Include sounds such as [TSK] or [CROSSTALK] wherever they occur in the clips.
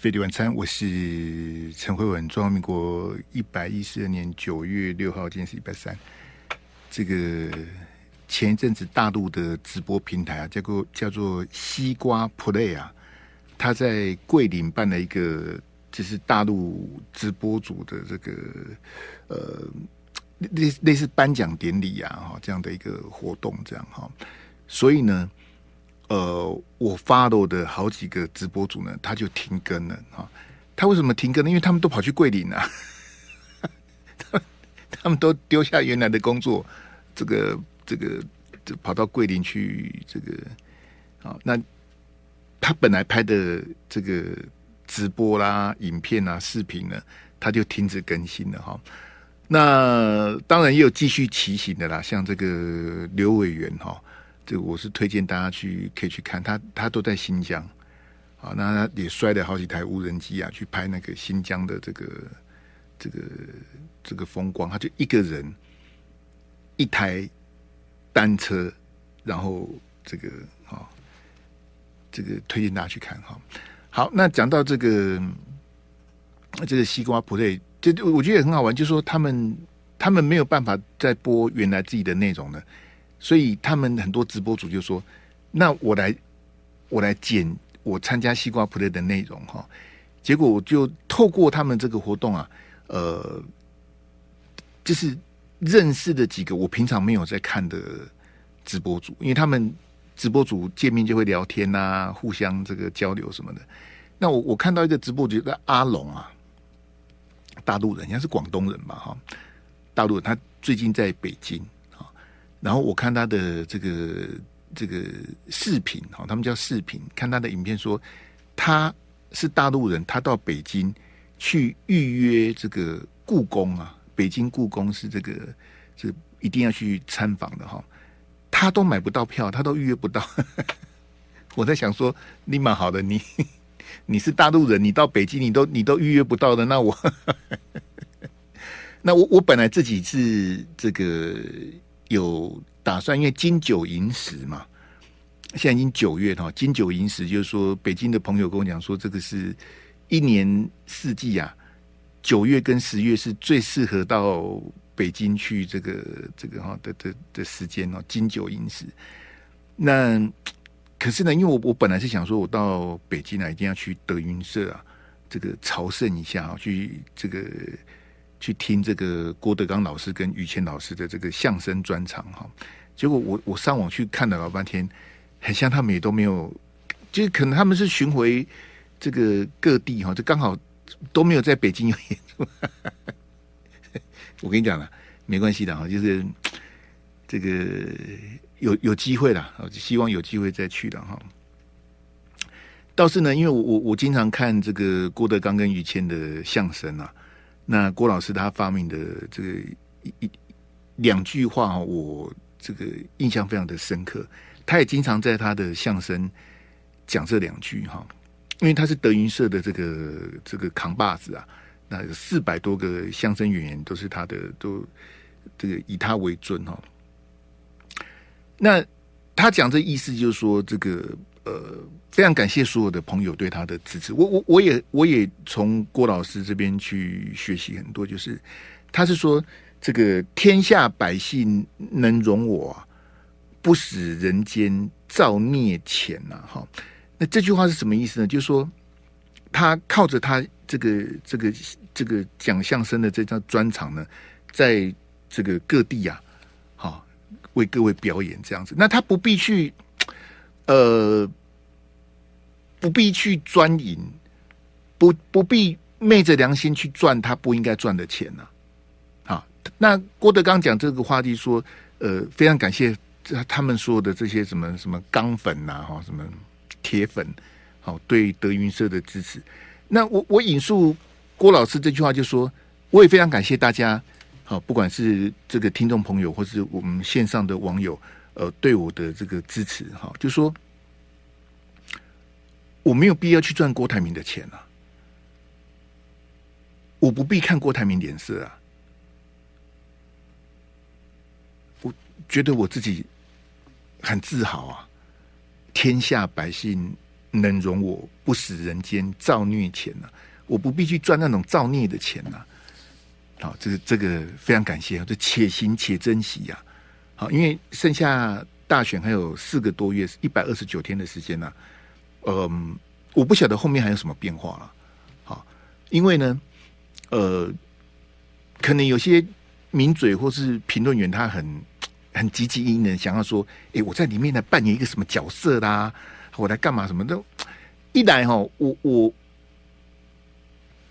飞碟晚餐，我是陈慧文。中华民国一百一十二年九月六号，今天是礼拜三。这个前一阵子大陆的直播平台啊，叫做叫做西瓜 Play 啊，他在桂林办了一个，就是大陆直播组的这个呃类类似颁奖典礼啊，哈这样的一个活动，这样哈，所以呢。呃，我 follow 的好几个直播主呢，他就停更了哈。他为什么停更呢？因为他们都跑去桂林啊，[LAUGHS] 他们都丢下原来的工作，这个这个跑到桂林去。这个啊，那他本来拍的这个直播啦、影片啊、视频呢，他就停止更新了哈。那当然也有继续骑行的啦，像这个刘委员哈。这我是推荐大家去可以去看他，他都在新疆啊，那他也摔了好几台无人机啊，去拍那个新疆的这个这个这个风光。他就一个人一台单车，然后这个啊，这个推荐大家去看哈。好，那讲到这个这个西瓜 Play，这我觉得也很好玩，就是说他们他们没有办法再播原来自己的内容了。所以他们很多直播主就说：“那我来，我来剪我参加西瓜 Play 的内容哈。”结果我就透过他们这个活动啊，呃，就是认识的几个我平常没有在看的直播主，因为他们直播主见面就会聊天啊，互相这个交流什么的。那我我看到一个直播主叫阿龙啊，大陆人，应该是广东人吧？哈，大陆人，他最近在北京。然后我看他的这个这个视频，哈，他们叫视频，看他的影片说他是大陆人，他到北京去预约这个故宫啊，北京故宫是这个是一定要去参访的哈，他都买不到票，他都预约不到。[LAUGHS] 我在想说，你蛮好的，你 [LAUGHS] 你是大陆人，你到北京你都你都预约不到的，那我 [LAUGHS] 那我我本来自己是这个。有打算，因为金九银十嘛，现在已经九月哈，金九银十就是说，北京的朋友跟我讲说，这个是一年四季啊，九月跟十月是最适合到北京去这个这个哈的的的时间哦，金九银十。那可是呢，因为我我本来是想说，我到北京来一定要去德云社啊，这个朝圣一下啊，去这个。去听这个郭德纲老师跟于谦老师的这个相声专场哈，结果我我上网去看了老半天，很像他们也都没有，就是可能他们是巡回这个各地哈，就刚好都没有在北京有演出。[LAUGHS] 我跟你讲了，没关系的哈，就是这个有有机会了，希望有机会再去的哈。倒是呢，因为我我我经常看这个郭德纲跟于谦的相声啊。那郭老师他发明的这个一一两句话，我这个印象非常的深刻。他也经常在他的相声讲这两句哈，因为他是德云社的这个这个扛把子啊。那有四百多个相声演员都是他的，都这个以他为尊哈。那他讲这意思就是说这个。呃，非常感谢所有的朋友对他的支持。我我我也我也从郭老师这边去学习很多，就是他是说这个天下百姓能容我，不使人间造孽钱呐。哈，那这句话是什么意思呢？就是说他靠着他这个这个这个讲相声的这张专场呢，在这个各地啊，哈，为各位表演这样子。那他不必去。呃，不必去专营，不不必昧着良心去赚他不应该赚的钱呢、啊。那郭德纲讲这个话题说，呃，非常感谢他们说的这些什么什么钢粉呐，哈，什么铁粉，好、对德云社的支持。那我我引述郭老师这句话，就说我也非常感谢大家，好、不管是这个听众朋友，或是我们线上的网友。呃，对我的这个支持哈，就说我没有必要去赚郭台铭的钱啊，我不必看郭台铭脸色啊，我觉得我自己很自豪啊，天下百姓能容我不使人间造孽钱呢、啊？我不必去赚那种造孽的钱呐、啊。好，这个这个非常感谢，就且行且珍惜呀、啊。好，因为剩下大选还有四个多月，一百二十九天的时间呢、啊。嗯，我不晓得后面还有什么变化了。好，因为呢，呃，可能有些名嘴或是评论员，他很 [TSK] 很积极应能，想要说，哎，我在里面来扮演一个什么角色啦，我来干嘛什么的。一来哈，我我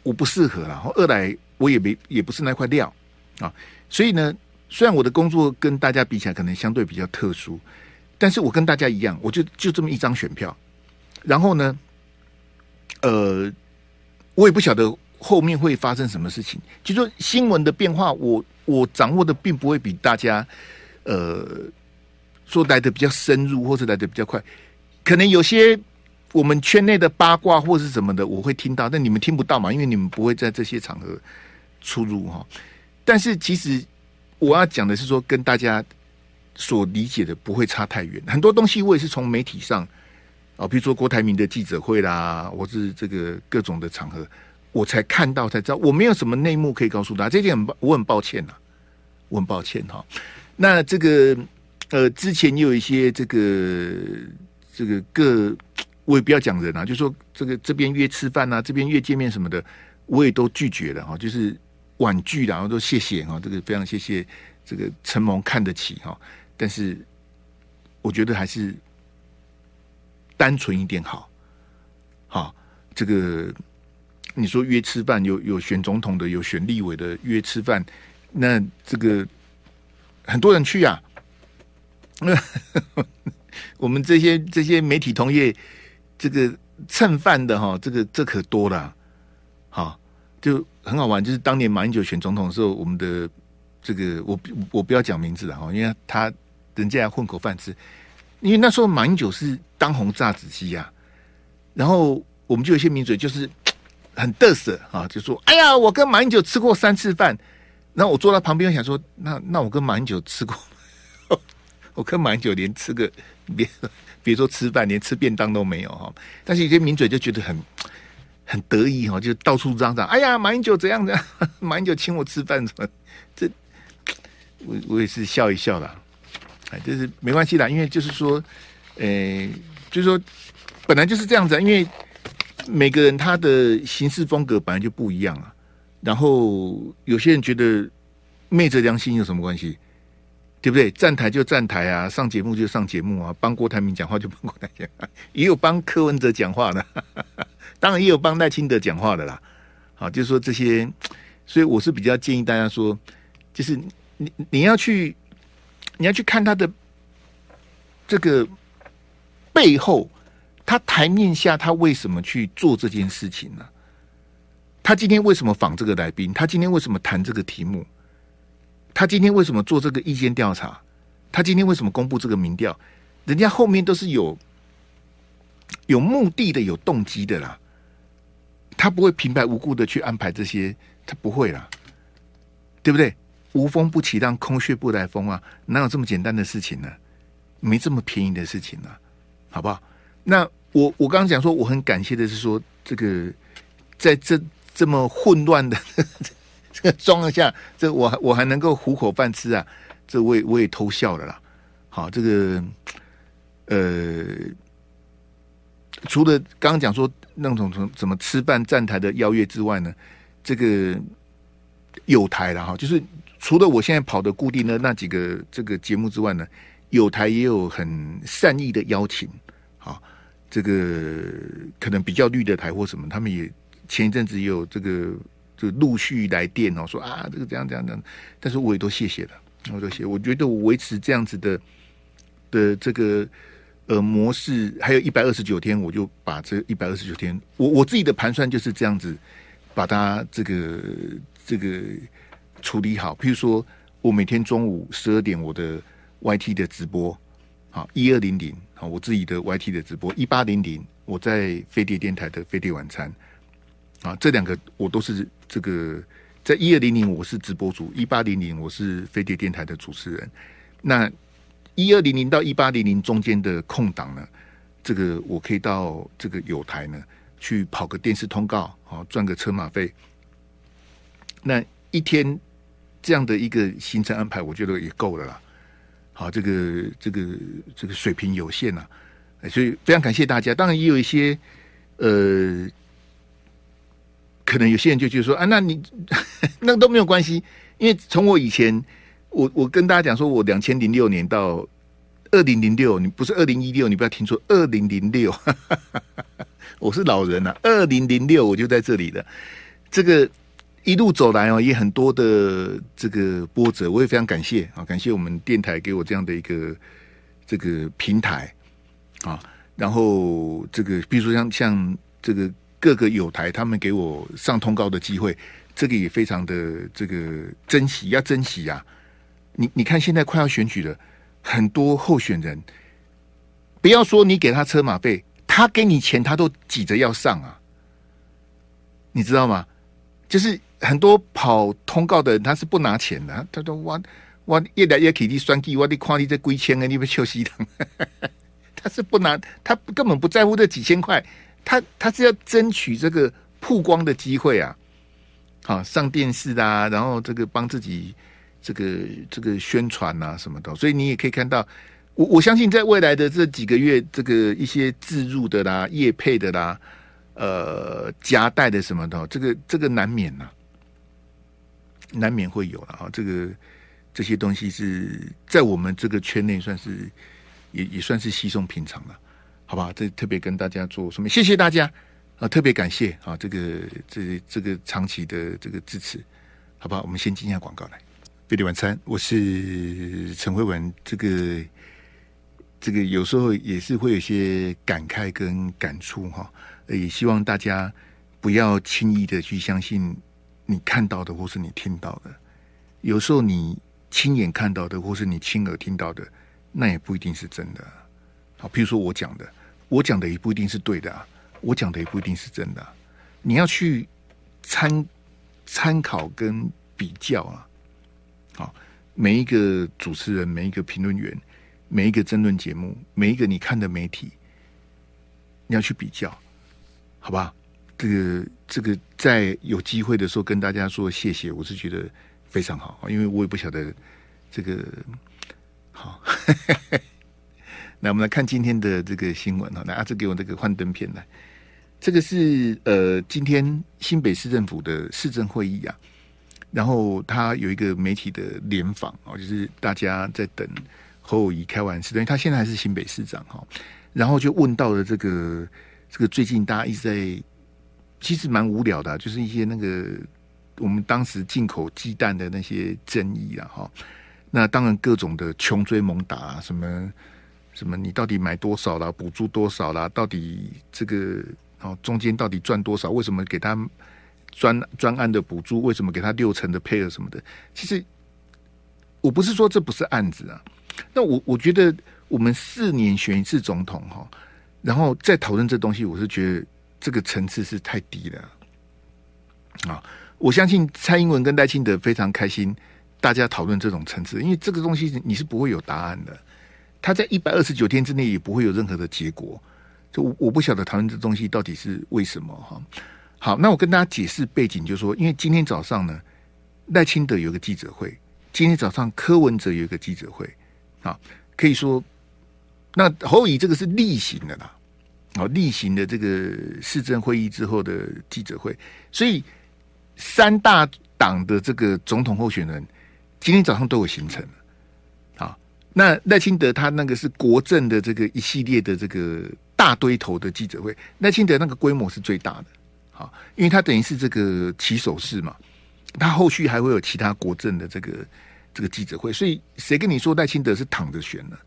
我不适合，然后二来我也没也不是那块料啊。所以呢，虽然我的工作跟大家比起来可能相对比较特殊，但是我跟大家一样，我就就这么一张选票。然后呢，呃，我也不晓得后面会发生什么事情。就说新闻的变化，我我掌握的并不会比大家，呃，说来的比较深入，或者来的比较快。可能有些我们圈内的八卦或是什么的，我会听到，但你们听不到嘛，因为你们不会在这些场合出入哈。但是其实我要讲的是说，跟大家所理解的不会差太远。很多东西我也是从媒体上。啊，比如说郭台铭的记者会啦，或是这个各种的场合，我才看到才知道，我没有什么内幕可以告诉大家，这点很我很抱歉呐，我很抱歉哈。那这个呃，之前也有一些这个这个各，我也不要讲人啊，就说这个这边约吃饭啊，这边约见面什么的，我也都拒绝了哈，就是婉拒，然后都谢谢哈，这个非常谢谢这个承蒙看得起哈，但是我觉得还是。单纯一点好，好，这个你说约吃饭，有有选总统的，有选立委的约吃饭，那这个很多人去啊。[LAUGHS] 我们这些这些媒体同业，这个蹭饭的哈，这个这可多了，好，就很好玩。就是当年马英九选总统的时候，我们的这个我我不要讲名字了哈，因为他人家混口饭吃。因为那时候马英九是当红炸子鸡呀，然后我们就有些名嘴就是 [TSK] 很得瑟啊，就说：“哎呀，我跟马英九吃过三次饭。”然后我坐在旁边，我想说：“那那我跟马英九吃过，[LAUGHS] 我跟马英九连吃个别别说吃饭，连吃便当都没有哈。”但是有些名嘴就觉得很 [TSK] 很得意哈，就到处嚷嚷：“哎呀，马英九怎样怎样，[LAUGHS] 马英九请我吃饭什么？”这 [TSK] 我我也是笑一笑啦。哎，就是没关系啦，因为就是说，呃，就是说，本来就是这样子啊。因为每个人他的行事风格本来就不一样啊。然后有些人觉得昧着良心有什么关系？对不对？站台就站台啊，上节目就上节目啊，帮郭台铭讲话就帮郭台铭讲话，也有帮柯文哲讲话的，[LAUGHS] 当然也有帮赖清德讲话的啦。好，就是说这些，所以我是比较建议大家说，就是你你要去。你要去看他的这个背后，他台面下他为什么去做这件事情呢？他今天为什么访这个来宾？他今天为什么谈这个题目？他今天为什么做这个意见调查？他今天为什么公布这个民调？人家后面都是有有目的的、有动机的啦。他不会平白无故的去安排这些，他不会啦，对不对？无风不起浪，空穴不来风啊！哪有这么简单的事情呢？没这么便宜的事情呢，好不好？那我我刚刚讲说，我很感谢的是说，这个在这这么混乱的这 [LAUGHS] 个状况下，这我我还能够糊口饭吃啊！这我也我也偷笑了啦。好，这个呃，除了刚刚讲说那种怎怎么吃饭站台的邀约之外呢，这个有台了哈，就是。除了我现在跑的固定的那几个这个节目之外呢，有台也有很善意的邀请，啊，这个可能比较绿的台或什么，他们也前一阵子也有这个就陆续来电哦，说啊这个这样这样这样，但是我也都谢谢了，我都谢。我觉得我维持这样子的的这个呃模式，还有一百二十九天，我就把这一百二十九天，我我自己的盘算就是这样子，把它这个这个。处理好，譬如说，我每天中午十二点我的 YT 的直播，好一二零零，好我自己的 YT 的直播一八零零，我在飞碟电台的飞碟晚餐，啊，这两个我都是这个在一二零零我是直播主，一八零零我是飞碟电台的主持人。那一二零零到一八零零中间的空档呢，这个我可以到这个友台呢去跑个电视通告，好赚个车马费。那一天这样的一个行程安排，我觉得也够了啦。好，这个这个这个水平有限呐、啊，所以非常感谢大家。当然也有一些呃，可能有些人就觉得说啊，那你 [LAUGHS] 那都没有关系，因为从我以前，我我跟大家讲说，我两千零六年到二零零六，你不是二零一六，你不要听错，二零零六，[LAUGHS] 我是老人了、啊，二零零六我就在这里了，这个。一路走来哦，也很多的这个波折，我也非常感谢啊，感谢我们电台给我这样的一个这个平台啊。然后这个，比如说像像这个各个友台，他们给我上通告的机会，这个也非常的这个珍惜，要珍惜啊。你你看，现在快要选举了，很多候选人，不要说你给他车马费，他给你钱，他都挤着要上啊，你知道吗？就是。很多跑通告的人，他是不拿钱的。他说：“我我越来越给力，算计我的矿力在归千个，你不休息的。[LAUGHS] ”他是不拿，他根本不在乎这几千块，他他是要争取这个曝光的机会啊！好，上电视啊，然后这个帮自己这个这个宣传啊什么的。所以你也可以看到，我我相信在未来的这几个月，这个一些自入的啦、业配的啦、呃夹带的什么的，这个这个难免呐、难免会有了啊，这个这些东西是在我们这个圈内算是也也算是稀松平常了，好吧？这特别跟大家做说明，谢谢大家啊，特别感谢啊，这个这这个长期的这个支持，好吧？我们先进一下广告来，费力晚餐，我是陈慧文，这个这个有时候也是会有些感慨跟感触哈，也希望大家不要轻易的去相信。你看到的，或是你听到的，有时候你亲眼看到的，或是你亲耳听到的，那也不一定是真的。好，譬如说我讲的，我讲的也不一定是对的，我讲的也不一定是真的。你要去参参考跟比较啊。好，每一个主持人，每一个评论员，每一个争论节目，每一个你看的媒体，你要去比较，好吧？这个这个在有机会的时候跟大家说谢谢，我是觉得非常好，因为我也不晓得这个好。[LAUGHS] 那我们来看今天的这个新闻啊，来阿志给我这个幻灯片来，这个是呃今天新北市政府的市政会议啊，然后他有一个媒体的联访啊，就是大家在等侯友宜开完市，等于他现在还是新北市长哈，然后就问到了这个这个最近大家一直在。其实蛮无聊的，就是一些那个我们当时进口鸡蛋的那些争议啊，哈。那当然各种的穷追猛打啊，什么什么，你到底买多少啦？补助多少啦？到底这个哦中间到底赚多少？为什么给他专专案的补助？为什么给他六成的配额什么的？其实我不是说这不是案子啊。那我我觉得我们四年选一次总统哈，然后再讨论这东西，我是觉得。这个层次是太低了啊！我相信蔡英文跟赖清德非常开心，大家讨论这种层次，因为这个东西你是不会有答案的。他在一百二十九天之内也不会有任何的结果。就我我不晓得讨论这东西到底是为什么哈。好，那我跟大家解释背景，就是说，因为今天早上呢，赖清德有个记者会，今天早上柯文哲有一个记者会啊，可以说，那侯乙这个是例行的啦。好，例行的这个市政会议之后的记者会，所以三大党的这个总统候选人今天早上都有行程了。好，那赖清德他那个是国政的这个一系列的这个大堆头的记者会，赖清德那个规模是最大的。好，因为他等于是这个起手式嘛，他后续还会有其他国政的这个这个记者会，所以谁跟你说赖清德是躺着选呢？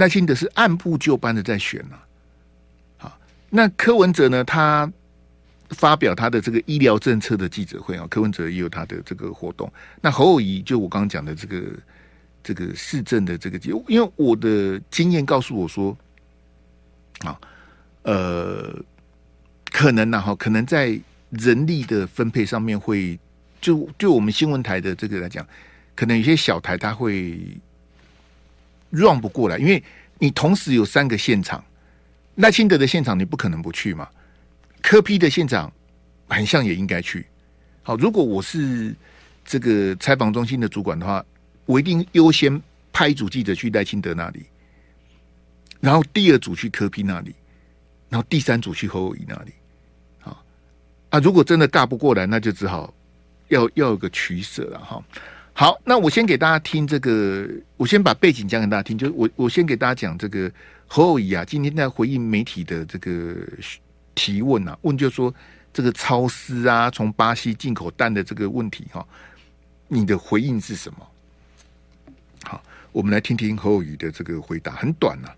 赖清德是按部就班的在选呢。那柯文哲呢？他发表他的这个医疗政策的记者会啊，柯文哲也有他的这个活动。那侯友谊就我刚刚讲的这个这个市政的这个，因为我的经验告诉我说，啊，呃，可能呢哈，可能在人力的分配上面会，就就我们新闻台的这个来讲，可能有些小台他会 run 不过来，因为你同时有三个现场。赖清德的现场你不可能不去嘛，柯批的现场很像也应该去。好，如果我是这个采访中心的主管的话，我一定优先派一组记者去赖清德那里，然后第二组去柯批那里，然后第三组去侯友宜那里。好啊，如果真的尬不过来，那就只好要要有个取舍了哈。好，那我先给大家听这个，我先把背景讲给大家听。就是我我先给大家讲这个侯友宜啊，今天在回应媒体的这个提问啊，问就是说这个超丝啊，从巴西进口蛋的这个问题哈，你的回应是什么？好，我们来听听侯友宜的这个回答，很短啊。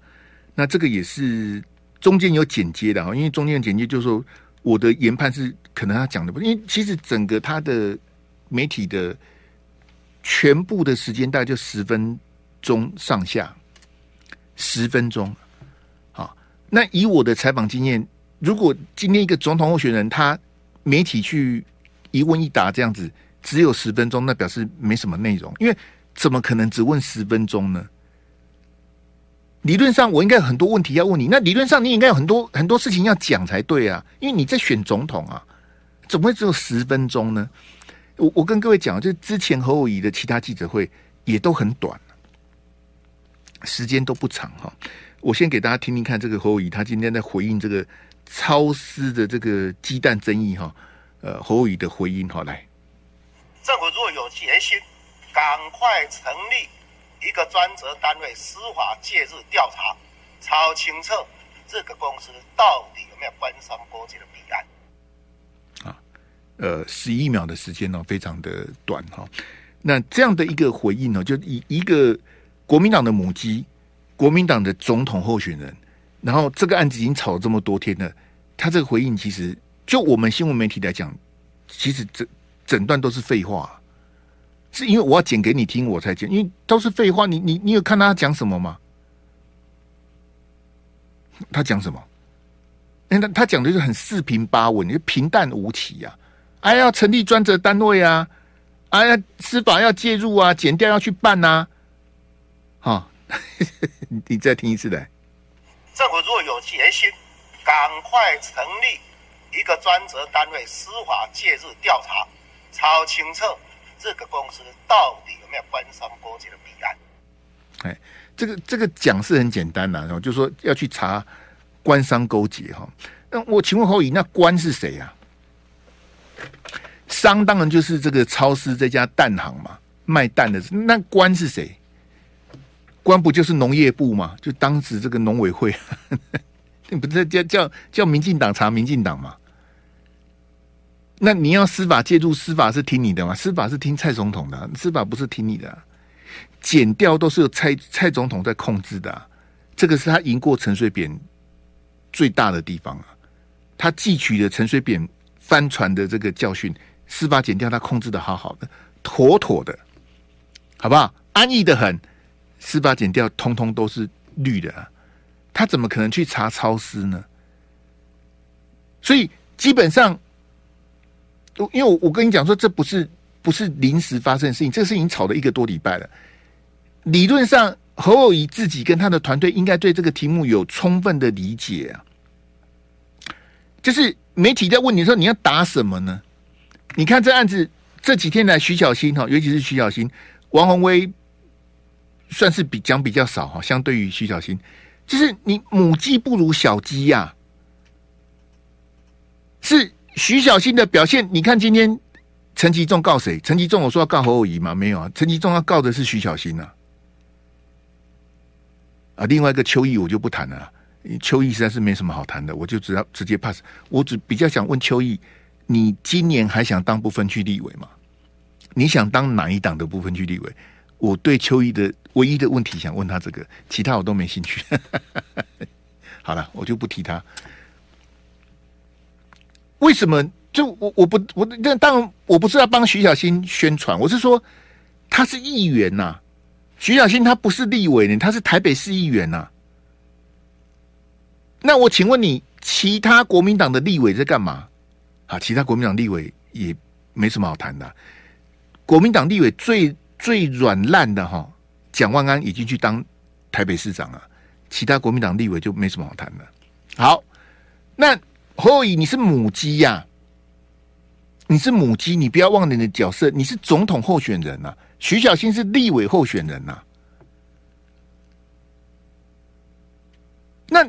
那这个也是中间有剪接的啊，因为中间的剪接就是说我的研判是可能他讲的不，因为其实整个他的媒体的。全部的时间大概就十分钟上下，十分钟。好，那以我的采访经验，如果今天一个总统候选人他媒体去一问一答这样子，只有十分钟，那表示没什么内容。因为怎么可能只问十分钟呢？理论上我应该有很多问题要问你，那理论上你应该有很多很多事情要讲才对啊，因为你在选总统啊，怎么会只有十分钟呢？我我跟各位讲，就之前侯友宜的其他记者会也都很短，时间都不长哈。我先给大家听听看，这个侯友宜他今天在回应这个超丝的这个鸡蛋争议哈。呃，侯友宜的回应哈，来，政府如果有决心，赶快成立一个专责单位，司法介入调查，查清楚这个公司到底有没有官商勾结的弊案。呃，十一秒的时间呢，非常的短哈。那这样的一个回应呢，就以一个国民党的母鸡，国民党的总统候选人，然后这个案子已经吵了这么多天了，他这个回应其实就我们新闻媒体来讲，其实整整段都是废话，是因为我要剪给你听，我才剪，因为都是废话。你你你有看他讲什么吗？他讲什么？那他他讲的是很四平八稳，就平淡无奇呀、哎，要成立专责单位啊！哎呀，司法要介入啊，检调要去办呐、啊！好、哦，[LAUGHS] 你再听一次来。政府如果有决心，赶快成立一个专责单位，司法介入调查，超清楚这个公司到底有没有官商勾结的弊案。哎，这个这个讲是很简单呐，然后就说要去查官商勾结哈。那我请问侯乙，那官是谁呀、啊？商当然就是这个超市这家蛋行嘛，卖蛋的。那官是谁？官不就是农业部嘛？就当时这个农委会，[LAUGHS] 你不是叫叫叫民进党查民进党嘛？那你要司法介入，司法是听你的嘛？司法是听蔡总统的，司法不是听你的。减掉都是由蔡蔡总统在控制的，这个是他赢过陈水扁最大的地方啊！他汲取了陈水扁。帆船的这个教训，司法减掉他控制的好好的，妥妥的，好不好？安逸的很，司法减掉通通都是绿的，他怎么可能去查超丝呢？所以基本上，因为我跟你讲说，这不是不是临时发生的事情，这个事情吵了一个多礼拜了。理论上，侯友宜自己跟他的团队应该对这个题目有充分的理解啊，就是。媒体在问你说，你要打什么呢？你看这案子这几天来，徐小新哈，尤其是徐小新、王宏威，算是比讲比较少哈。相对于徐小新，就是你母鸡不如小鸡呀、是徐小新的表现。你看今天陈吉仲告谁？陈吉仲我说要告侯友宜吗？没有啊，陈吉仲要告的是徐小新啊。啊，另外一个邱毅我就不谈了。邱毅实在是没什么好谈的，我就只要直接 pass。我只比较想问邱毅，你今年还想当不分区立委吗？你想当哪一党的不分区立委？我对邱毅的唯一的问题想问他这个，其他我都没兴趣。[LAUGHS] 好了，我就不提他。为什么？就我我不我那当然我不是要帮徐小新宣传，我是说他是议员呐、徐小新他不是立委呢，他是台北市议员呐、那我请问你，其他国民党的立委在干嘛？啊，其他国民党立委也没什么好谈的、国民党立委最最软烂的哈，蒋万安已经去当台北市长了，其他国民党立委就没什么好谈的。好，那侯友你是母鸡呀、你是母鸡，你不要忘了你的角色，你是总统候选人呐、徐小新是立委候选人呐、那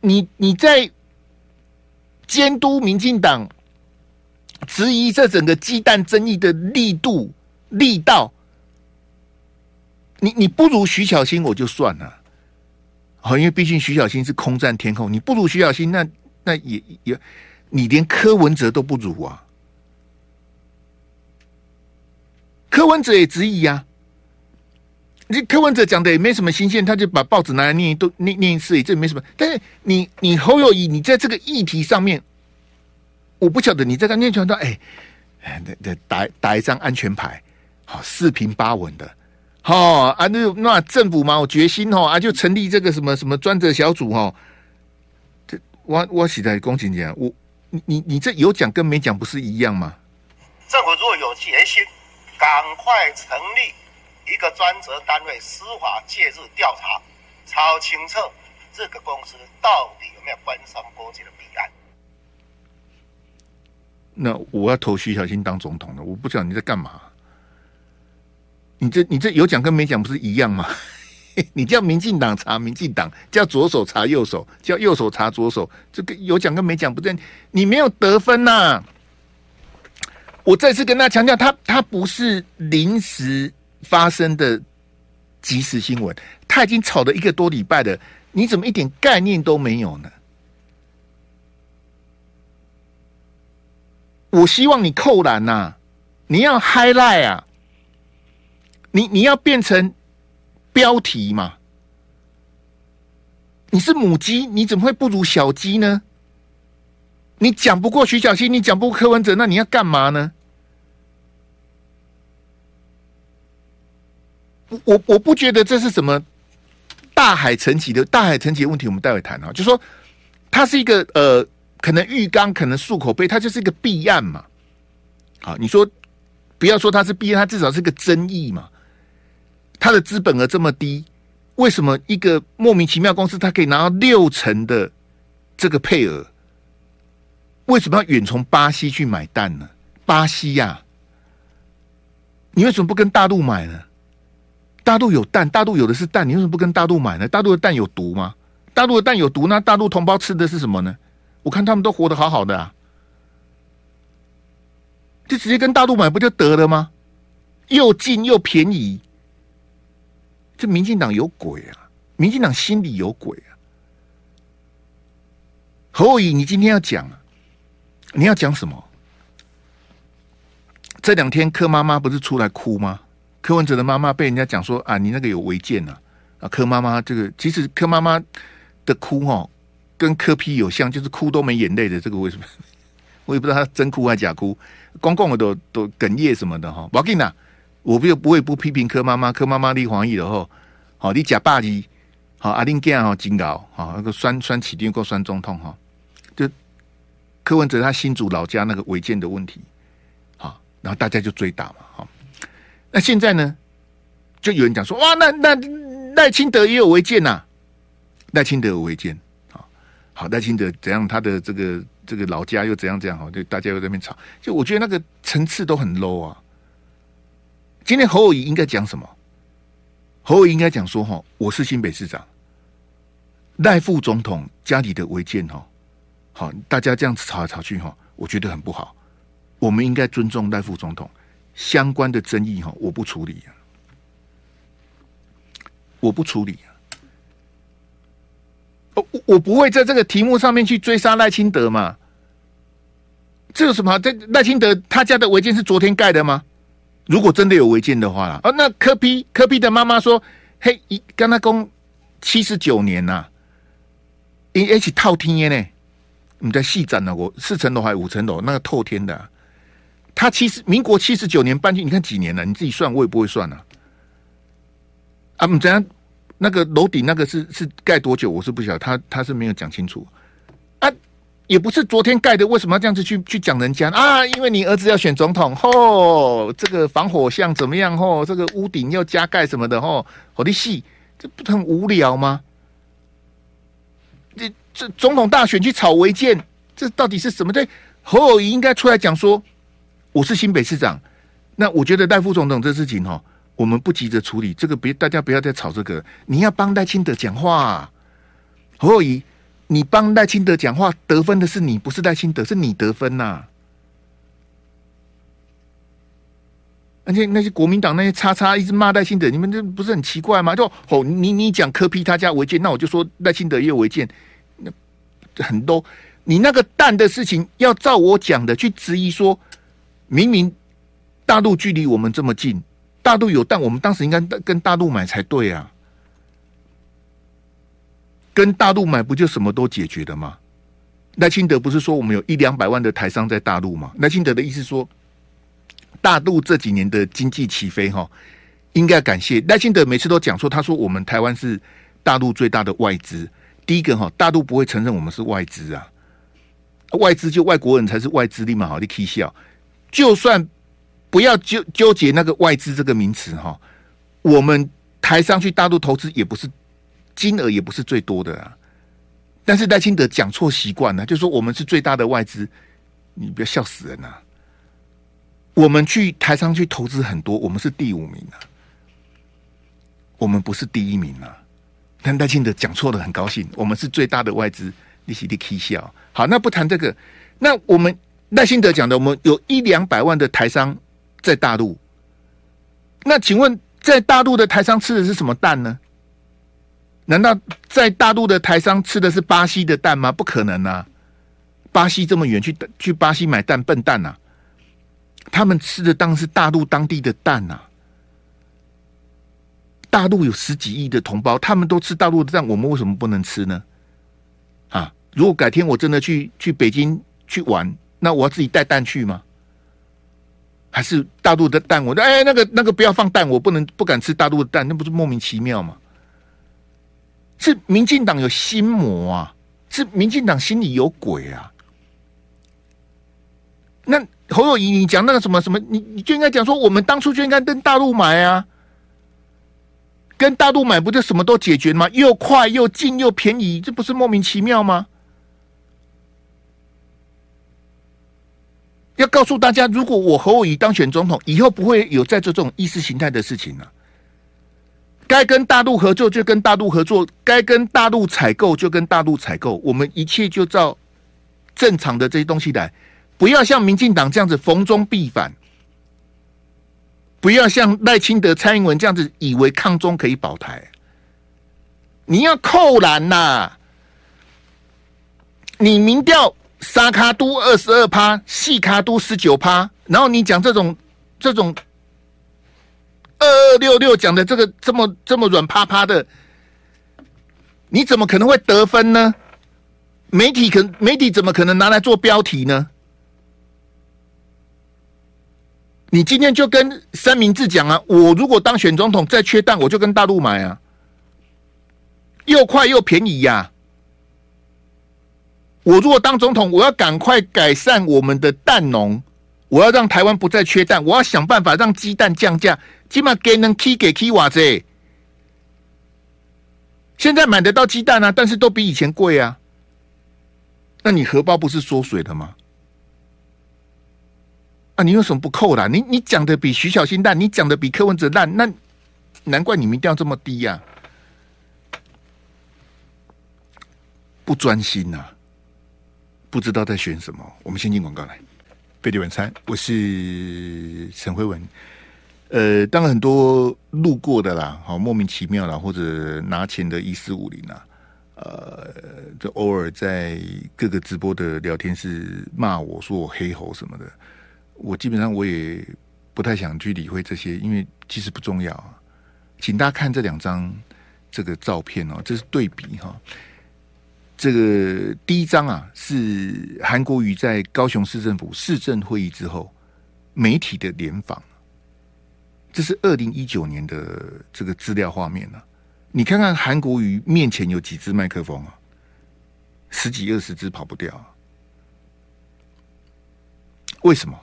你你在监督民进党，质疑这整个鸡蛋争议的力度力道，你你不如徐小新我就算了，好，因为毕竟徐小新是空战天后，你不如徐小新，那那也也，你连柯文哲都不如啊。柯文哲也质疑啊，你柯文哲讲的也没什么新鲜，他就把报纸拿来念一都念念一次，这也没什么。但是你你侯友宜，你在这个议题上面，我不晓得你在他念传道，哎哎，那打打一张安全牌，好四平八稳的，好啊，那那政府嘛，我决心哦啊，就成立这个什么什么专责小组哦。这我我写在公情讲，我你你你这有讲跟没讲不是一样吗？政府如果有决心。赶快成立一个专责单位，司法介入调查，查清楚这个公司到底有没有官商勾结的弊案。那我要投徐小新当总统了，我不知道你在干嘛。你这你这有讲跟没讲不是一样吗？[LAUGHS] 你叫民进党查民进党，叫左手查右手，叫右手查左手，这个有讲跟没讲不对，你没有得分呐、我再次跟他强调，他他不是临时发生的即时新闻，他已经炒了一个多礼拜了，你怎么一点概念都没有呢？我希望你扣篮呐、你要 highlight 啊，你你要变成标题嘛？你是母鸡，你怎么会不如小鸡呢？你讲不过徐小新，你讲不过柯文哲，那你要干嘛呢？我我不觉得这是什么大海层级的大海层级的问题，我们待会谈啊。就说它是一个呃，可能浴缸，可能漱口杯，它就是一个弊案嘛。好，你说不要说它是弊案，它至少是个争议嘛。它的资本额这么低，为什么一个莫名其妙公司它可以拿到六成的这个配额？为什么要远从巴西去买蛋呢？巴西呀、你为什么不跟大陆买呢？大陆有蛋，大陆有的是蛋，你为什么不跟大陆买呢？大陆的蛋有毒吗？大陆的蛋有毒，那大陆同胞吃的是什么呢？我看他们都活得好好的啊，就直接跟大陆买不就得了吗？又近又便宜，这民进党有鬼啊！民进党心里有鬼啊！侯友，你今天要讲啊？你要讲什么？这两天柯妈妈不是出来哭吗？柯文哲的妈妈被人家讲说啊，你那个有违建呐！啊，柯妈妈这个其实柯妈妈的哭哈，跟柯 P 有像，就是哭都没眼泪的。这个为什么？[LAUGHS] 我也不知道他真哭还假哭。公共的都都哽咽什么的哈。我跟你讲，我不不会不批评柯妈妈，柯妈妈立黄奕的吼，好你假霸气，好阿玲健哈警告，好那个酸酸起定够酸中痛哈，就。柯文哲他新竹老家那个违建的问题，好，然后大家就追打嘛，好，那现在呢，就有人讲说，哇，那那赖清德也有违建呐，赖清德有违建，好，好，赖清德怎样，他的这个这个老家又怎样怎样，好，就大家又在那边吵，就我觉得那个层次都很 low 啊。今天侯友宜应该讲什么？侯友宜应该讲说，哈，我是新北市长，赖副总统家里的违建，哈。好，大家这样子吵来吵去哈，我觉得很不好。我们应该尊重赖副总统相关的争议哈，我不处理啊，我不处理啊。我我不会在这个题目上面去追杀赖清德嘛？这有什么？这赖清德他家的违建是昨天盖的吗？如果真的有违建的话啦，啊，那柯比柯比的妈妈说：“嘿，一跟他公七十九年呐，一一起套天呢。”你在细展呢？我四层楼还是五层楼？那个透天的、他七十民国七十九年搬进，你看几年了？你自己算，我也不会算啊。啊，你怎样？那个楼顶那个是是盖多久？我是不晓得，他他是没有讲清楚啊。也不是昨天盖的，为什么要这样子去去讲人家啊？因为你儿子要选总统，吼、这个防火巷怎么样？吼、这个屋顶要加盖什么的？吼、我，的戏，这不很无聊吗？这这总统大选去炒违建，这到底是什么？对，侯友宜应该出来讲说，我是新北市长。那我觉得赖副总统这事情哦，我们不急着处理，这个别大家不要再吵这个。你要帮赖清德讲话啊，侯友宜，你帮赖清德讲话得分的是你，不是赖清德，是你得分呐、啊。而且那些国民党那些叉叉一直骂赖清德，你们这不是很奇怪吗？就哦，你你讲柯 P 他家违建，那我就说赖清德也有违建。那很多你那个蛋的事情，要照我讲的去质疑说，明明大陆距离我们这么近，大陆有但，我们当时应该跟大陆买才对啊。跟大陆买不就什么都解决了吗？赖清德不是说我们有一两百万的台商在大陆吗？赖清德的意思说。大陆这几年的经济起飞，哈，应该感谢赖清德。每次都讲说，他说我们台湾是大陆最大的外资。第一个哈，大陆不会承认我们是外资啊，外资就外国人才是外资，立马好的 K 笑。就算不要纠纠结那个外资这个名词哈，我们台商去大陆投资也不是金额也不是最多的啊。但是赖清德讲错习惯了，就说我们是最大的外资，你不要笑死人啊！我们去台商去投资很多，我们是第五名啊，我们不是第一名啊。但赖清德讲错了，很高兴，我们是最大的外资，利息的 K 笑。好，那不谈这个，那我们赖清德讲的，我们有一两百万的台商在大陆。那请问，在大陆的台商吃的是什么蛋呢？难道在大陆的台商吃的是巴西的蛋吗？不可能啊！巴西这么远，去去巴西买蛋，笨蛋呐、啊！他们吃的当是大陆当地的蛋呐、啊，大陆有十几亿的同胞，他们都吃大陆的蛋，我们为什么不能吃呢？啊，如果改天我真的去去北京去玩，那我要自己带蛋去吗？还是大陆的蛋？我说哎，那个那个不要放蛋，我不能不敢吃大陆的蛋，那不是莫名其妙吗？是民进党有心魔啊，是民进党心里有鬼啊，那。侯友宜，你讲那个什么什么，你你就应该讲说，我们当初就应该跟大陆买啊，跟大陆买不就什么都解决吗？又快又近又便宜，这不是莫名其妙吗？要告诉大家，如果我侯友宜当选总统，以后不会有再做这种意识形态的事情了。该跟大陆合作就跟大陆合作，该跟大陆采购就跟大陆采购，我们一切就照正常的这些东西来。不要像民进党这样子逢中必反，不要像赖清德、蔡英文这样子以为抗中可以保台。你要扣篮呐、你民调沙卡都二十二趴，细卡都十九趴，然后你讲这种这种二二六六讲的这个这么这么软趴趴的，你怎么可能会得分呢？媒体可媒体怎么可能拿来做标题呢？你今天就跟三明治讲啊！我如果当选总统再缺蛋，我就跟大陆买啊，又快又便宜呀、我如果当总统，我要赶快改善我们的蛋农，我要让台湾不再缺蛋，我要想办法让鸡蛋降价，起码给能 K 给 K 瓦子。现在买得到鸡蛋啊，但是都比以前贵啊，那你荷包不是缩水了吗？啊、你有什么不扣的？你你讲的比徐小新烂，你讲的比柯文哲烂，那难怪你民调这么低呀、啊！不专心呐、啊，不知道在选什么。我们先进广告来，飞碟晚餐，我是陈辉文。呃，当然很多路过的啦，好莫名其妙啦，或者拿钱的一四五零啊，呃，就偶尔在各个直播的聊天室骂我说我黑猴什么的。我基本上我也不太想去理会这些，因为其实不重要啊。请大家看这两张这个照片哦，这是对比哈。这个第一张啊是韩国瑜在高雄市政府市政会议之后媒体的联访，这是二零一九年的这个资料画面啊。你看看韩国瑜面前有几支麦克风啊？十几二十支跑不掉啊。为什么？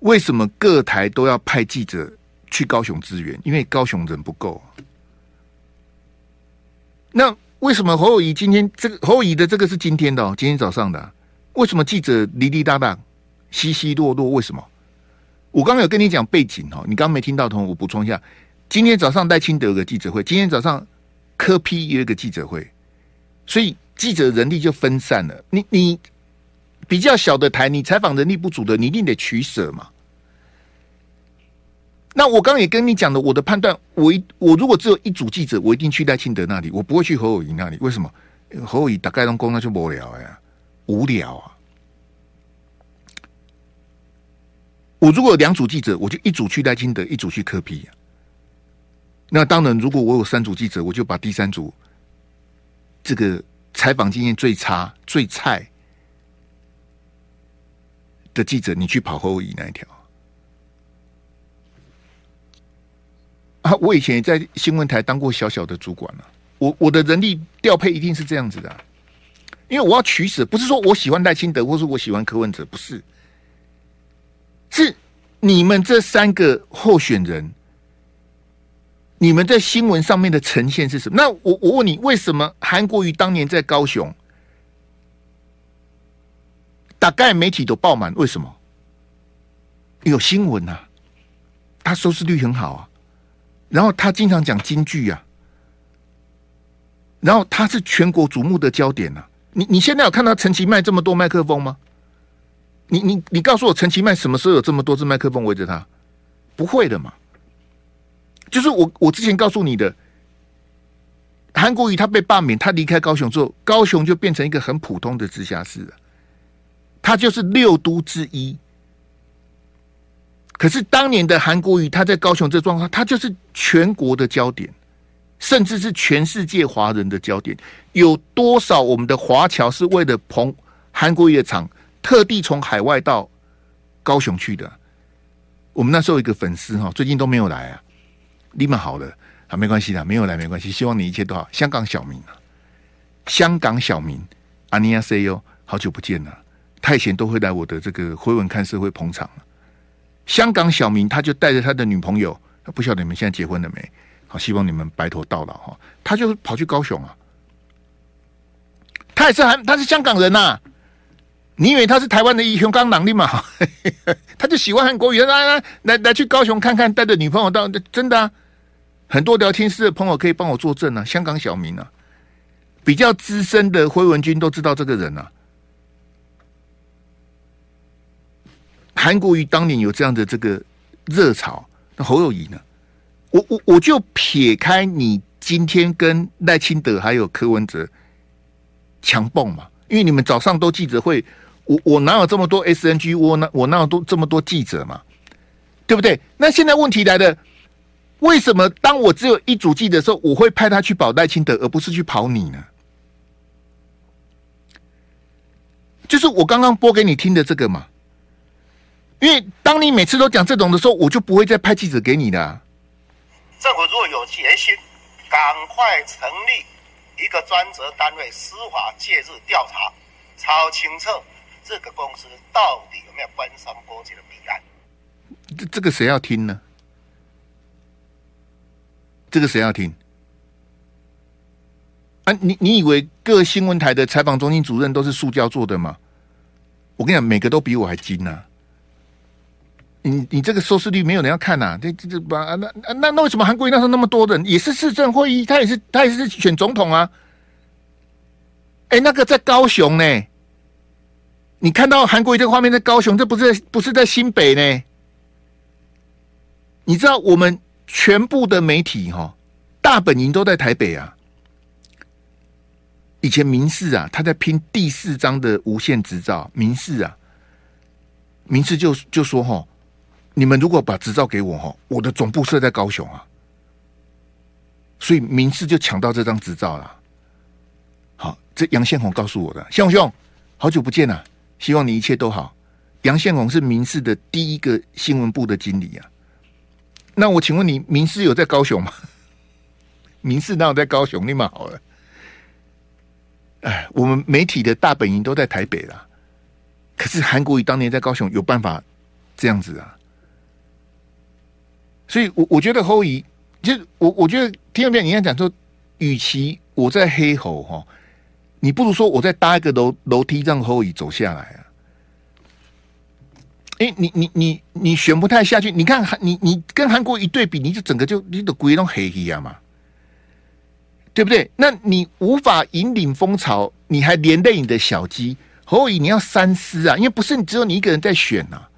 为什么各台都要派记者去高雄支援？因为高雄人不够。那为什么侯友宜今天这个侯友宜的这个是今天的，今天早上的？为什么记者滴滴答答、稀稀落落？为什么？我刚有跟你讲背景哦，你刚刚没听到，同我补充一下。今天早上戴清德有个记者会，今天早上柯批有一个记者会，所以记者人力就分散了。你你比较小的台，你采访人力不足的，你一定得取舍嘛。那我刚也跟你讲了，我的判断，我一我如果只有一组记者，我一定去赖清德那里，我不会去侯友宜那里。为什么？侯友宜大概拢讲那就无聊呀，无聊啊。我如果有两组记者，我就一组去赖清德，一组去柯 P 那当然，如果我有三组记者，我就把第三组这个采访经验最差、最菜的记者，你去跑侯友宜那一条啊！我以前也在新闻台当过小小的主管了，我我的人力调配一定是这样子的，因为我要取舍，不是说我喜欢赖清德，或是我喜欢柯文哲，不是，是你们这三个候选人。你们在新闻上面的呈现是什么？那我我问你，为什么韩国瑜当年在高雄，大概媒体都爆满？为什么？有新闻啊，他收视率很好啊，然后他经常讲京剧啊，然后他是全国瞩目的焦点啊。你你现在有看到陈其迈这么多麦克风吗？你你你告诉我，陈其迈什么时候有这么多支麦克风围着他？不会的嘛。就是我，我之前告诉你的，韩国瑜他被罢免，他离开高雄之后，高雄就变成一个很普通的直辖市了。他就是六都之一。可是当年的韩国瑜，他在高雄这状况，他就是全国的焦点，甚至是全世界华人的焦点。有多少我们的华侨是为了捧韩国瑜的场，特地从海外到高雄去的？我们那时候一个粉丝哈，最近都没有来啊。立马好了啊，没关系的，没有来没关系。希望你一切都好。香港小明啊，香港小明，阿尼亚 CEO，好久不见了。他以前都会来我的这个回文看社会捧场了。香港小明他就带着他的女朋友，不晓得你们现在结婚了没？好，希望你们白头到老哈。他就跑去高雄啊，他也是韩，他是香港人呐、啊。你以为他是台湾的英雄刚狼的嘛？[LAUGHS] 他就喜欢韩国瑜，来来来来去高雄看看，带着女朋友到，真的啊，很多聊天室的朋友可以帮我作证啊。香港小民啊，比较资深的辉文君都知道这个人啊。韩国瑜当年有这样的这个热潮，那侯友谊呢？我我我就撇开你今天跟赖清德还有柯文哲强蹦嘛，因为你们早上都记者会。我我哪有这么多 SNG？我哪我哪有多这么多记者嘛？对不对？那现在问题来了，为什么当我只有一组记者的时候，我会派他去保赖清德，而不是去跑你呢？就是我刚刚播给你听的这个嘛。因为当你每次都讲这种的时候，我就不会再派记者给你的啊。政府如果有决心，赶快成立一个专责单位，司法介入调查，超清澈。这个公司到底有没有官商勾结的弊案？这这个谁要听呢？这个谁要听？啊，你你以为各新闻台的采访中心主任都是塑胶做的吗？我跟你讲，每个都比我还精呢、啊。你你这个收视率没有人要看呐、啊？这这这不啊？那那那为什么韩国瑜那时候那么多人？也是市政会议，他也是他也是选总统啊。哎，那个在高雄呢？你看到韩国瑜这个画面在高雄，这不是不是在新北呢？你知道我们全部的媒体哈，大本营都在台北啊。以前民事啊，他在拼第四章的无线执照，民事啊，民事就就说哈，你们如果把执照给我哈，我的总部设在高雄啊，所以民视就抢到这张执照了。好，这杨宪宏告诉我的，宪兄，好久不见了。希望你一切都好。杨宪宏是民视的第一个新闻部的经理啊。那我请问你，民视有在高雄吗？[LAUGHS] 民视哪有在高雄？立马好了。哎，我们媒体的大本营都在台北啦。可是韩国瑜当年在高雄有办法这样子啊？所以我我觉得侯友宜，就我我觉得听到没有？你要讲说，与其我在黑猴哈，你不如说我在搭一个楼楼梯让侯友宜走下来啊。哎、你你你你选不太下去，你看韩你你跟韩国一对比，你就整个就你的鬼都黑一样嘛，对不对？那你无法引领风潮，你还连累你的小鸡侯友宜，你要三思啊！因为不是你只有你一个人在选呐、啊，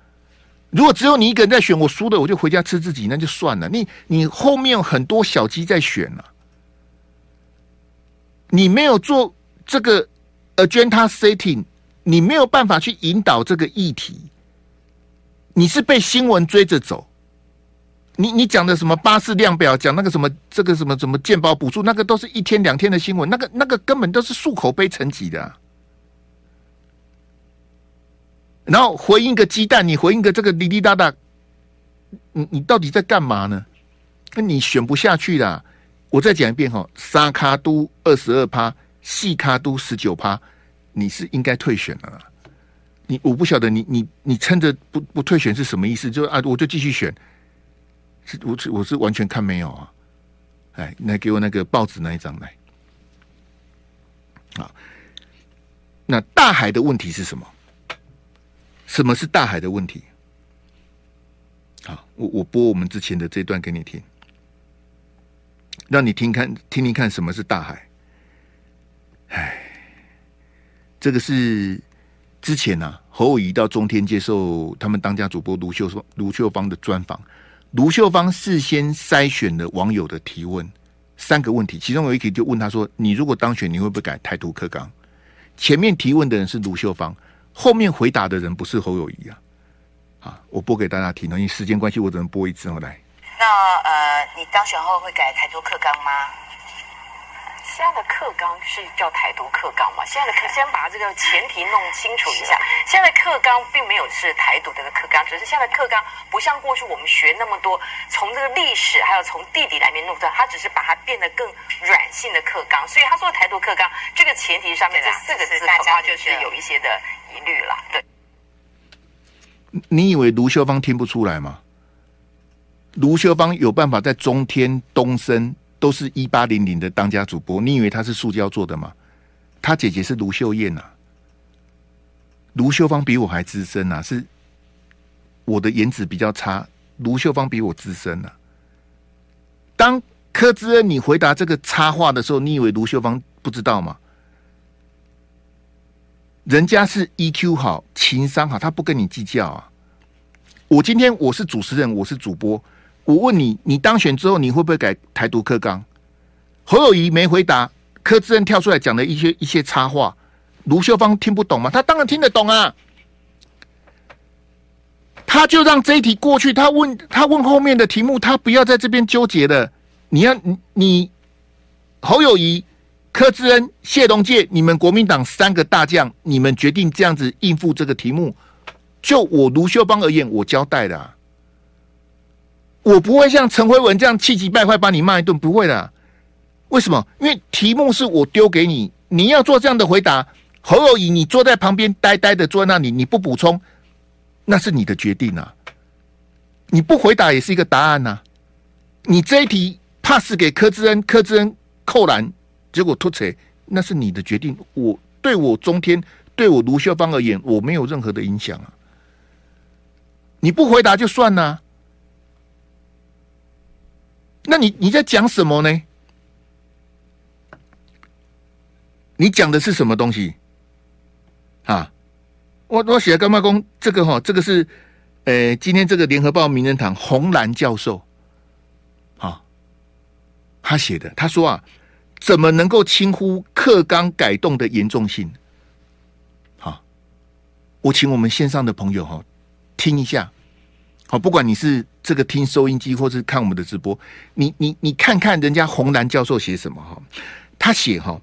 如果只有你一个人在选，我输了我就回家吃自己，那就算了。你你后面有很多小鸡在选呢、啊，你没有做这个 agenda setting，你没有办法去引导这个议题。你是被新闻追着走，你你讲的什么巴士量表，讲那个什么这个什么什么健保补助，那个都是一天两天的新闻，那个那个根本都是漱口杯层级的啊。然后回应个鸡蛋，你回应个这个滴滴答答，你你到底在干嘛呢？那你选不下去啦。我再讲一遍哈，沙卡都二十二趴，细卡都十九趴，你是应该退选了。你我不晓得你你你撑着不不退选是什么意思？就啊，我就继续选，是我是我是完全看没有啊！哎，来给我那个报纸那一张来。好，那大海的问题是什么？什么是大海的问题？好，我我播我们之前的这段给你听，让你听看听听看什么是大海。哎，这个是。之前呢、啊，侯友宜到中天接受他们当家主播卢秀芳卢秀芳的专访，卢秀芳事先筛选了网友的提问三个问题，其中有一题就问他说：“你如果当选，你会不会改台独课纲？”前面提问的人是卢秀芳，后面回答的人不是侯友谊啊。啊，我播给大家听，因为时间关系，我只能播一次。后来，那呃，你当选后会改台独课纲吗？现在的课纲是叫台独课纲嘛？现在的课先把这个前提弄清楚一下。现在的课纲并没有是台独这个课纲，只是现在的课纲不像过去我们学那么多，从这个历史还有从地理来面弄的，它只是把它变得更软性的课纲。所以他说台独课纲这个前提上面这四个字，大家就是有一些的疑虑了。对，你以为卢秀芳听不出来吗？卢秀芳有办法在中天东森。都是一八零零的当家主播，你以为他是塑胶做的吗？他姐姐是卢秀燕呐、啊，卢秀芳比我还资深呐、啊，是我的颜值比较差，卢秀芳比我资深呐、啊。当柯志恩你回答这个插话的时候，你以为卢秀芳不知道吗？人家是 EQ 好，情商好，他不跟你计较啊。我今天我是主持人，我是主播。我问你，你当选之后你会不会改台独科纲？侯友谊没回答，柯志恩跳出来讲了一些一些插话，卢秀芳听不懂吗？他当然听得懂啊，他就让这一题过去。他问他问后面的题目，他不要在这边纠结了。你要你侯友谊、柯志恩、谢龙介，你们国民党三个大将，你们决定这样子应付这个题目。就我卢秀邦而言，我交代的。我不会像陈辉文这样气急败坏把你骂一顿，不会的。为什么？因为题目是我丢给你，你要做这样的回答。侯友宜，你坐在旁边呆呆的坐在那里，你不补充，那是你的决定啊。你不回答也是一个答案呐。你这一题 pass 给柯志恩，柯志恩扣篮，结果突槌，那是你的决定。我对我中天，对我卢秀芳而言，我没有任何的影响啊。你不回答就算了。那你你在讲什么呢？你讲的是什么东西？啊，我我写干嘛工？这个哈，这个是，呃，今天这个联合报名人堂红蓝教授，啊，他写的，他说啊，怎么能够轻忽课纲改动的严重性？好，我请我们线上的朋友哈，听一下。好，不管你是这个听收音机，或是看我们的直播，你你你看看人家洪兰教授写什么哈？他写哈，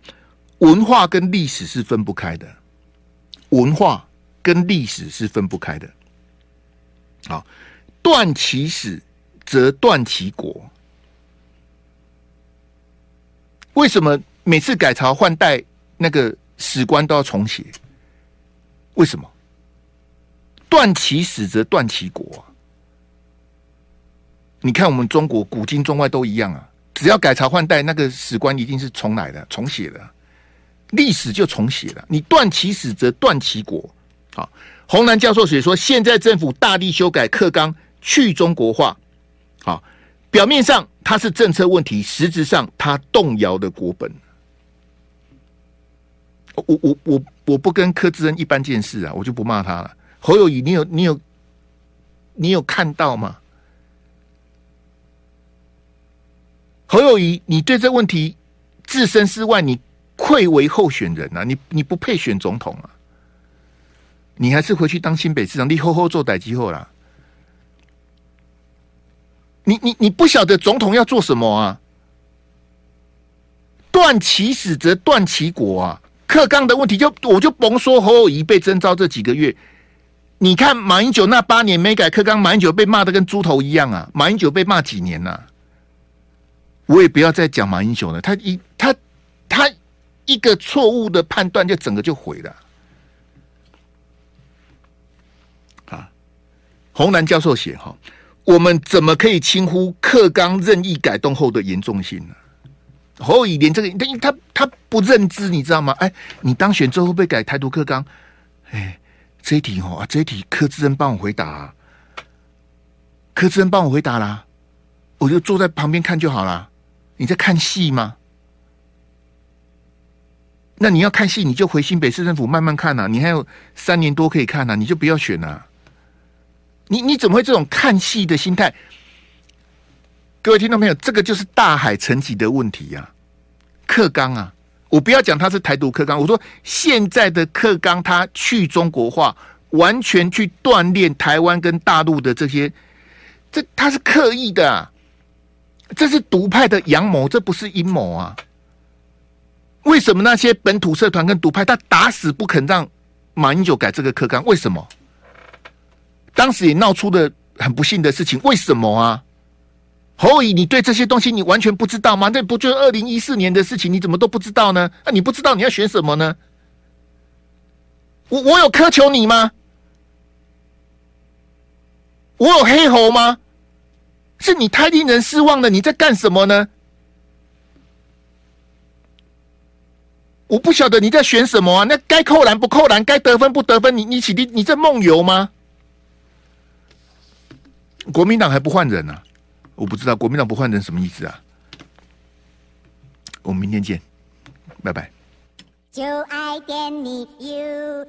文化跟历史是分不开的，文化跟历史是分不开的。好，断其史则断其国。为什么每次改朝换代，那个史官都要重写？为什么？断其史则断其国。你看，我们中国古今中外都一样啊，只要改朝换代，那个史官一定是重来的、重写的，历史就重写了。你断其史，则断其国。好，洪南教授写说，现在政府大力修改课纲，去中国化。好，表面上它是政策问题，实质上它动摇的国本。我我我我不跟柯志恩一般见识啊，我就不骂他了。侯友宜，你有你有你有看到吗？侯友宜，你对这问题置身事外，你愧为候选人啊！你你不配选总统啊！你还是回去当新北市长，你好好做代机后啦。你你你不晓得总统要做什么啊？断其史则断其国啊！克刚的问题就我就甭说侯友宜被征召这几个月，你看马英九那八年没改课纲，马英九被骂的跟猪头一样啊！马英九被骂几年呐、啊？我也不要再讲马英九了，他一他他一个错误的判断就整个就毁了。啊，洪兰教授写哈，我们怎么可以轻忽课纲任意改动后的严重性呢？侯友宜连这个，他他不认知，你知道吗？哎，你当选之后会不会改台独课纲？哎，这一题哦啊，这一题柯志恩帮我回答啊，柯志恩帮我回答啦，我就坐在旁边看就好啦。你在看戏吗？那你要看戏，你就回新北市政府慢慢看呐、你还有三年多可以看呐、你就不要选呐、你你怎么会这种看戏的心态？各位听众朋友，这个就是大海层级的问题呀、啊。课纲啊，我不要讲他是台独课纲，我说现在的课纲他去中国化，完全去锻炼台湾跟大陆的这些，这他是刻意的、这是独派的阳谋，这不是阴谋啊。为什么那些本土社团跟独派他打死不肯让马英九改这个课纲？为什么？当时也闹出了很不幸的事情，为什么啊？侯乙，你对这些东西你完全不知道吗？那不就是二零一四年的事情？你怎么都不知道呢？那、你不知道你要选什么呢？我我有苛求你吗？我有黑猴吗？是你太令人失望了！你在干什么呢？我不晓得你在选什么啊？那该扣篮不扣篮，该得分不得分，你你起你你在梦游吗？国民党还不换人呢，我不知道国民党不换人什么意思啊？我们明天见，拜拜。就爱点你 UFO。